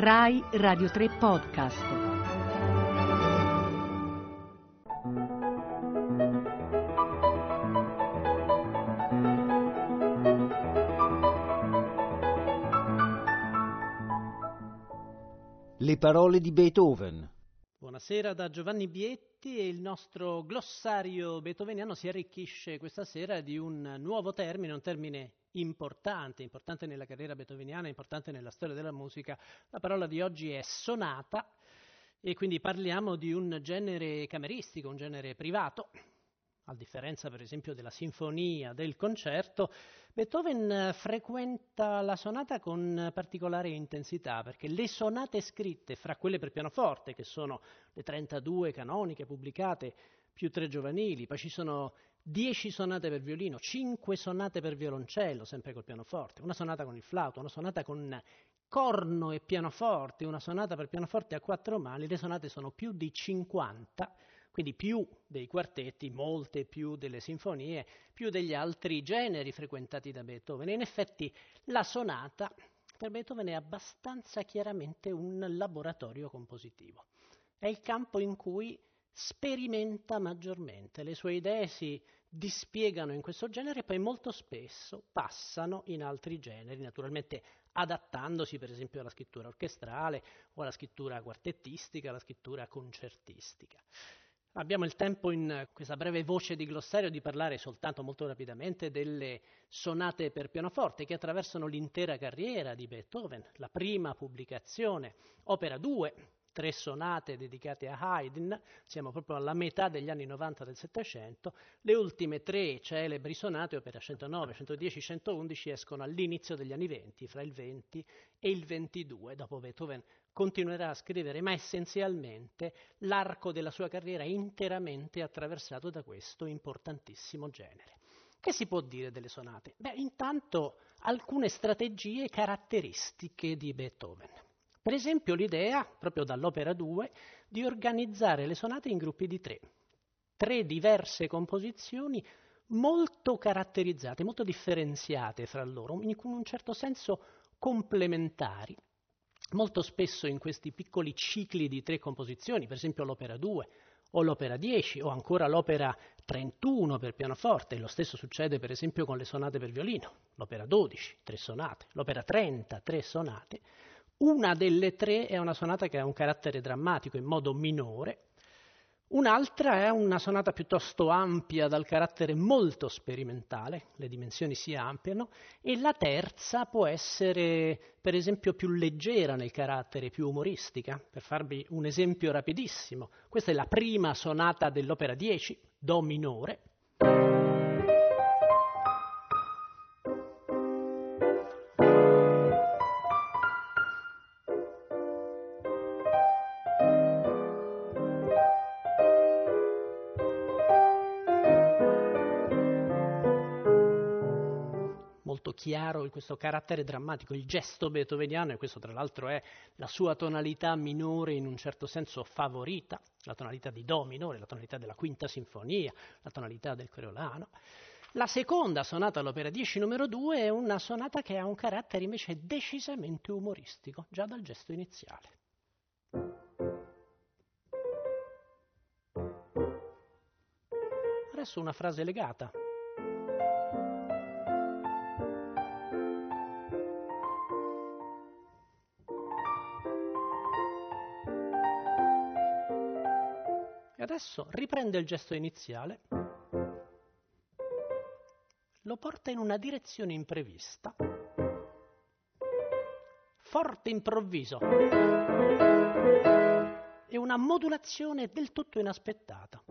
Rai Radio 3 Podcast. Le parole di Beethoven. Buonasera da Giovanni Bietti e il nostro glossario beethoveniano si arricchisce questa sera di un nuovo termine, un termine importante, importante nella carriera beethoveniana, importante nella storia della musica. La parola di oggi è sonata e quindi parliamo di un genere cameristico, un genere privato. A differenza per esempio della sinfonia, del concerto, Beethoven frequenta la sonata con particolare intensità perché le sonate scritte, fra quelle per pianoforte, che sono le 32 canoniche pubblicate, più tre giovanili, poi ci sono 10 sonate per violino, 5 sonate per violoncello, sempre col pianoforte, una sonata con il flauto, una sonata con corno e pianoforte, una sonata per pianoforte a quattro mani, le sonate sono più di 50, quindi più dei quartetti, molte più delle sinfonie, più degli altri generi frequentati da Beethoven. In effetti la sonata per Beethoven è abbastanza chiaramente un laboratorio compositivo. È il campo in cui sperimenta maggiormente, le sue idee si dispiegano in questo genere e poi molto spesso passano in altri generi, naturalmente adattandosi per esempio alla scrittura orchestrale o alla scrittura quartettistica, alla scrittura concertistica. Abbiamo il tempo in questa breve voce di glossario di parlare soltanto molto rapidamente delle sonate per pianoforte che attraversano l'intera carriera di Beethoven. La prima pubblicazione, opera 2, tre sonate dedicate a Haydn, siamo proprio alla metà degli anni 90 del Settecento, le ultime tre celebri sonate, opera 109, 110, 111, escono all'inizio degli anni 20, fra il 20 e il 22, dopo Beethoven continuerà a scrivere, ma essenzialmente l'arco della sua carriera è interamente attraversato da questo importantissimo genere. Che si può dire delle sonate? Beh, intanto alcune strategie caratteristiche di Beethoven. Per esempio l'idea, proprio dall'opera 2, di organizzare le sonate in gruppi di tre. Tre diverse composizioni molto caratterizzate, molto differenziate fra loro, in un certo senso complementari. Molto spesso in questi piccoli cicli di tre composizioni, per esempio l'opera 2 o l'opera 10 o ancora l'opera 31 per pianoforte, lo stesso succede per esempio con le sonate per violino, l'opera 12, tre sonate, l'opera 30, tre sonate, una delle tre è una sonata che ha un carattere drammatico in modo minore, un'altra è una sonata piuttosto ampia dal carattere molto sperimentale, le dimensioni si ampliano, e la terza può essere per esempio più leggera nel carattere, più umoristica. Per farvi un esempio rapidissimo, questa è la prima sonata dell'opera 10, Do minore, chiaro questo carattere drammatico, il gesto beethoveniano, e questo tra l'altro è la sua tonalità minore in un certo senso favorita, la tonalità di Do minore, la tonalità della quinta sinfonia, la tonalità del Coriolano. La seconda sonata all'opera 10 numero 2 è una sonata che ha un carattere invece decisamente umoristico, già dal gesto iniziale. Adesso una frase legata. Adesso riprende il gesto iniziale, lo porta in una direzione imprevista, forte improvviso e una modulazione del tutto inaspettata.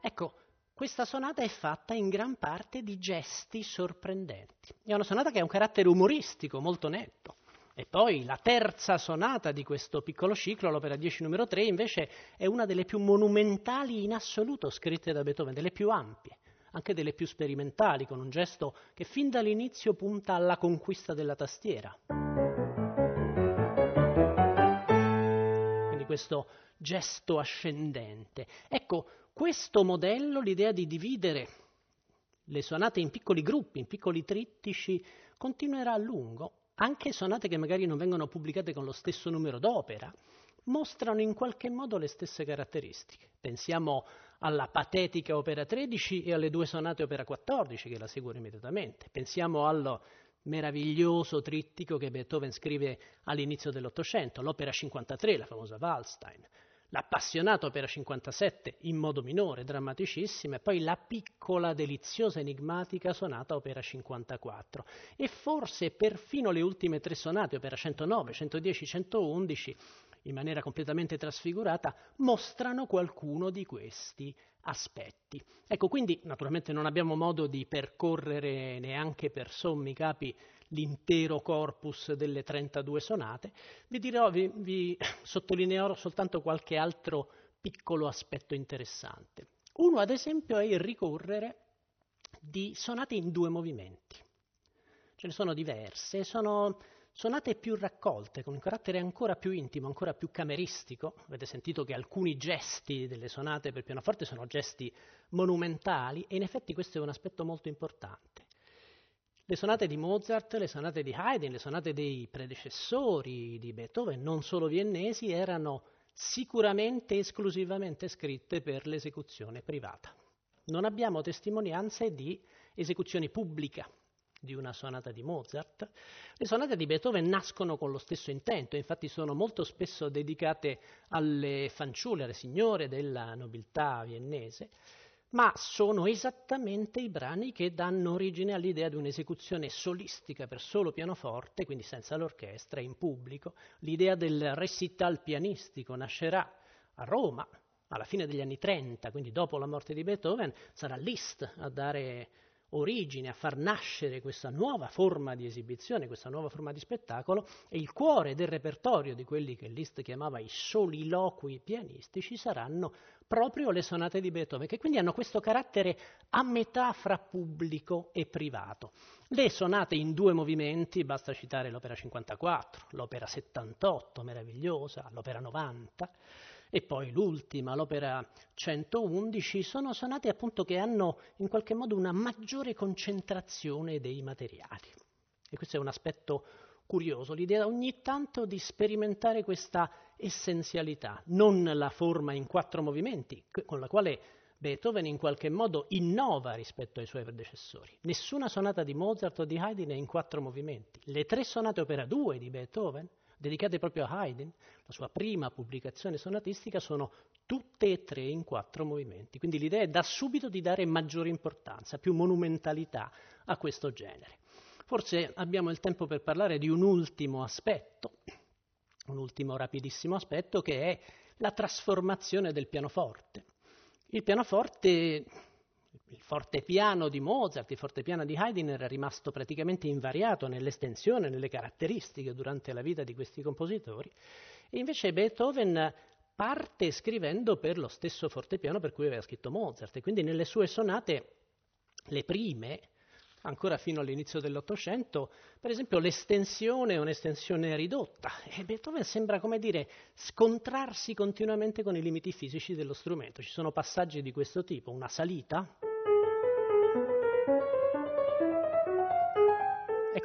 Ecco, questa sonata è fatta in gran parte di gesti sorprendenti. È una sonata che ha un carattere umoristico molto netto. E poi la terza sonata di questo piccolo ciclo, l'opera 10 numero 3, invece è una delle più monumentali in assoluto scritte da Beethoven, delle più ampie, anche delle più sperimentali, con un gesto che fin dall'inizio punta alla conquista della tastiera. Quindi questo gesto ascendente. Ecco, questo modello, l'idea di dividere le sonate in piccoli gruppi, in piccoli trittici, continuerà a lungo. Anche sonate che magari non vengono pubblicate con lo stesso numero d'opera, mostrano in qualche modo le stesse caratteristiche. Pensiamo alla patetica opera 13 e alle due sonate opera 14 che la seguono immediatamente. Pensiamo allo meraviglioso trittico che Beethoven scrive all'inizio dell'Ottocento, l'opera 53, la famosa Wallstein, l'appassionata opera 57 in modo minore, drammaticissima, e poi la piccola, deliziosa, enigmatica sonata opera 54. E forse perfino le ultime tre sonate, opera 109, 110, 111, in maniera completamente trasfigurata, mostrano qualcuno di questi aspetti. Ecco, quindi naturalmente non abbiamo modo di percorrere neanche per sommi capi l'intero corpus delle 32 sonate, vi, dirò, vi, vi sottolineerò soltanto qualche altro piccolo aspetto interessante. Uno, ad esempio, è il ricorrere di sonate in due movimenti. Ce ne sono diverse, sono sonate più raccolte, con un carattere ancora più intimo, ancora più cameristico. Avete sentito che alcuni gesti delle sonate per pianoforte sono gesti monumentali e in effetti questo è un aspetto molto importante. Le sonate di Mozart, le sonate di Haydn, le sonate dei predecessori di Beethoven, non solo viennesi, erano sicuramente esclusivamente scritte per l'esecuzione privata. Non abbiamo testimonianze di esecuzioni pubbliche di una sonata di Mozart. Le sonate di Beethoven nascono con lo stesso intento, infatti sono molto spesso dedicate alle fanciulle, alle signore della nobiltà viennese, ma sono esattamente i brani che danno origine all'idea di un'esecuzione solistica per solo pianoforte, quindi senza l'orchestra, in pubblico. L'idea del recital pianistico nascerà a Roma alla fine degli anni 30, quindi dopo la morte di Beethoven, sarà Liszt a dare origine, a far nascere questa nuova forma di esibizione, questa nuova forma di spettacolo e il cuore del repertorio di quelli che Liszt chiamava i soliloqui pianistici saranno proprio le sonate di Beethoven, che quindi hanno questo carattere a metà fra pubblico e privato. Le sonate in due movimenti, basta citare l'opera 54, l'opera 78, meravigliosa, l'opera 90, e poi l'ultima, l'opera 111, sono sonate appunto che hanno in qualche modo una maggiore concentrazione dei materiali. E questo è un aspetto curioso, l'idea ogni tanto di sperimentare questa essenzialità, non la forma in quattro movimenti, con la quale Beethoven in qualche modo innova rispetto ai suoi predecessori. Nessuna sonata di Mozart o di Haydn è in quattro movimenti. Le tre sonate opera 2 di Beethoven dedicate proprio a Haydn, la sua prima pubblicazione sonatistica, sono tutte e tre in quattro movimenti. Quindi l'idea è da subito di dare maggiore importanza, più monumentalità a questo genere. Forse abbiamo il tempo per parlare di un ultimo aspetto, un ultimo rapidissimo aspetto che è la trasformazione del pianoforte. Il pianoforte il fortepiano di Mozart, il fortepiano di Haydn era rimasto praticamente invariato nell'estensione, nelle caratteristiche durante la vita di questi compositori, e invece Beethoven parte scrivendo per lo stesso fortepiano per cui aveva scritto Mozart, e quindi nelle sue sonate, le prime, ancora fino all'inizio dell'Ottocento, per esempio l'estensione è un'estensione ridotta. E Beethoven sembra, come dire, scontrarsi continuamente con i limiti fisici dello strumento. Ci sono passaggi di questo tipo, una salita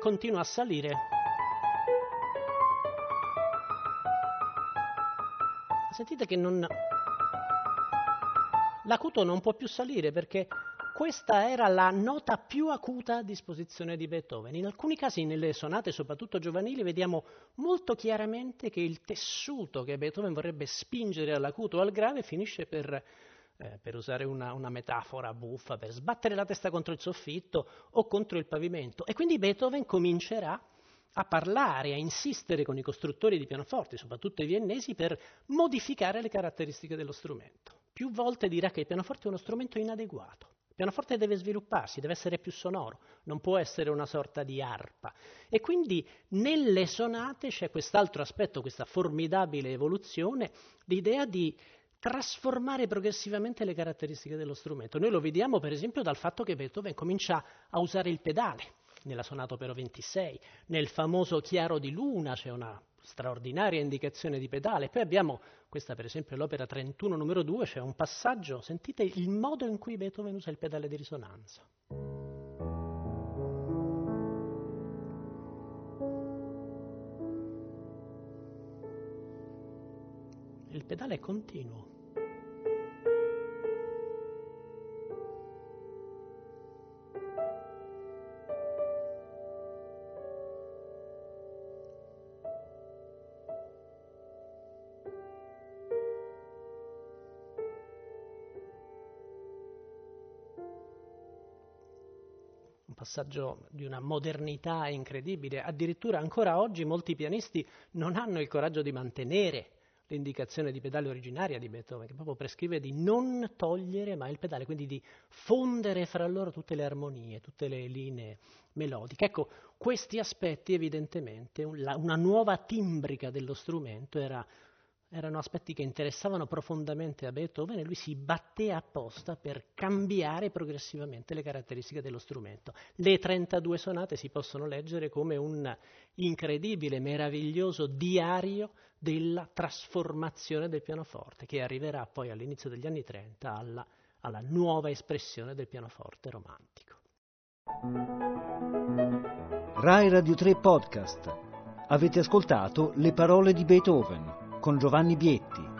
continua a salire. Sentite che non... L'acuto non può più salire perché questa era la nota più acuta a disposizione di Beethoven. In alcuni casi, nelle sonate, soprattutto giovanili, vediamo molto chiaramente che il tessuto che Beethoven vorrebbe spingere all'acuto o al grave finisce per eh, per usare una, una, metafora buffa, per sbattere la testa contro il soffitto o contro il pavimento. E quindi Beethoven comincerà a parlare, a insistere con i costruttori di pianoforti, soprattutto i viennesi, per modificare le caratteristiche dello strumento. Più volte dirà che il pianoforte è uno strumento inadeguato. Il pianoforte deve svilupparsi, deve essere più sonoro, non può essere una sorta di arpa. E quindi nelle sonate c'è quest'altro aspetto, questa formidabile evoluzione, l'idea di trasformare progressivamente le caratteristiche dello strumento. Noi lo vediamo per esempio dal fatto che Beethoven comincia a usare il pedale nella sonata opera 26, nel famoso chiaro di luna c'è una straordinaria indicazione di pedale, poi abbiamo questa per esempio l'opera 31 numero 2, c'è un passaggio, sentite il modo in cui Beethoven usa il pedale di risonanza. Il pedale è continuo. passaggio di una modernità incredibile. Addirittura ancora oggi molti pianisti non hanno il coraggio di mantenere l'indicazione di pedale originaria di Beethoven, che proprio prescrive di non togliere mai il pedale, quindi di fondere fra loro tutte le armonie, tutte le linee melodiche. Ecco, questi aspetti evidentemente, una nuova timbrica dello strumento era erano aspetti che interessavano profondamente a Beethoven e lui si batté apposta per cambiare progressivamente le caratteristiche dello strumento. Le 32 sonate si possono leggere come un incredibile, meraviglioso diario della trasformazione del pianoforte, che arriverà poi all'inizio degli anni 30 alla, alla nuova espressione del pianoforte romantico. Rai Radio 3 Podcast. Avete ascoltato le parole di Beethoven con Giovanni Bietti.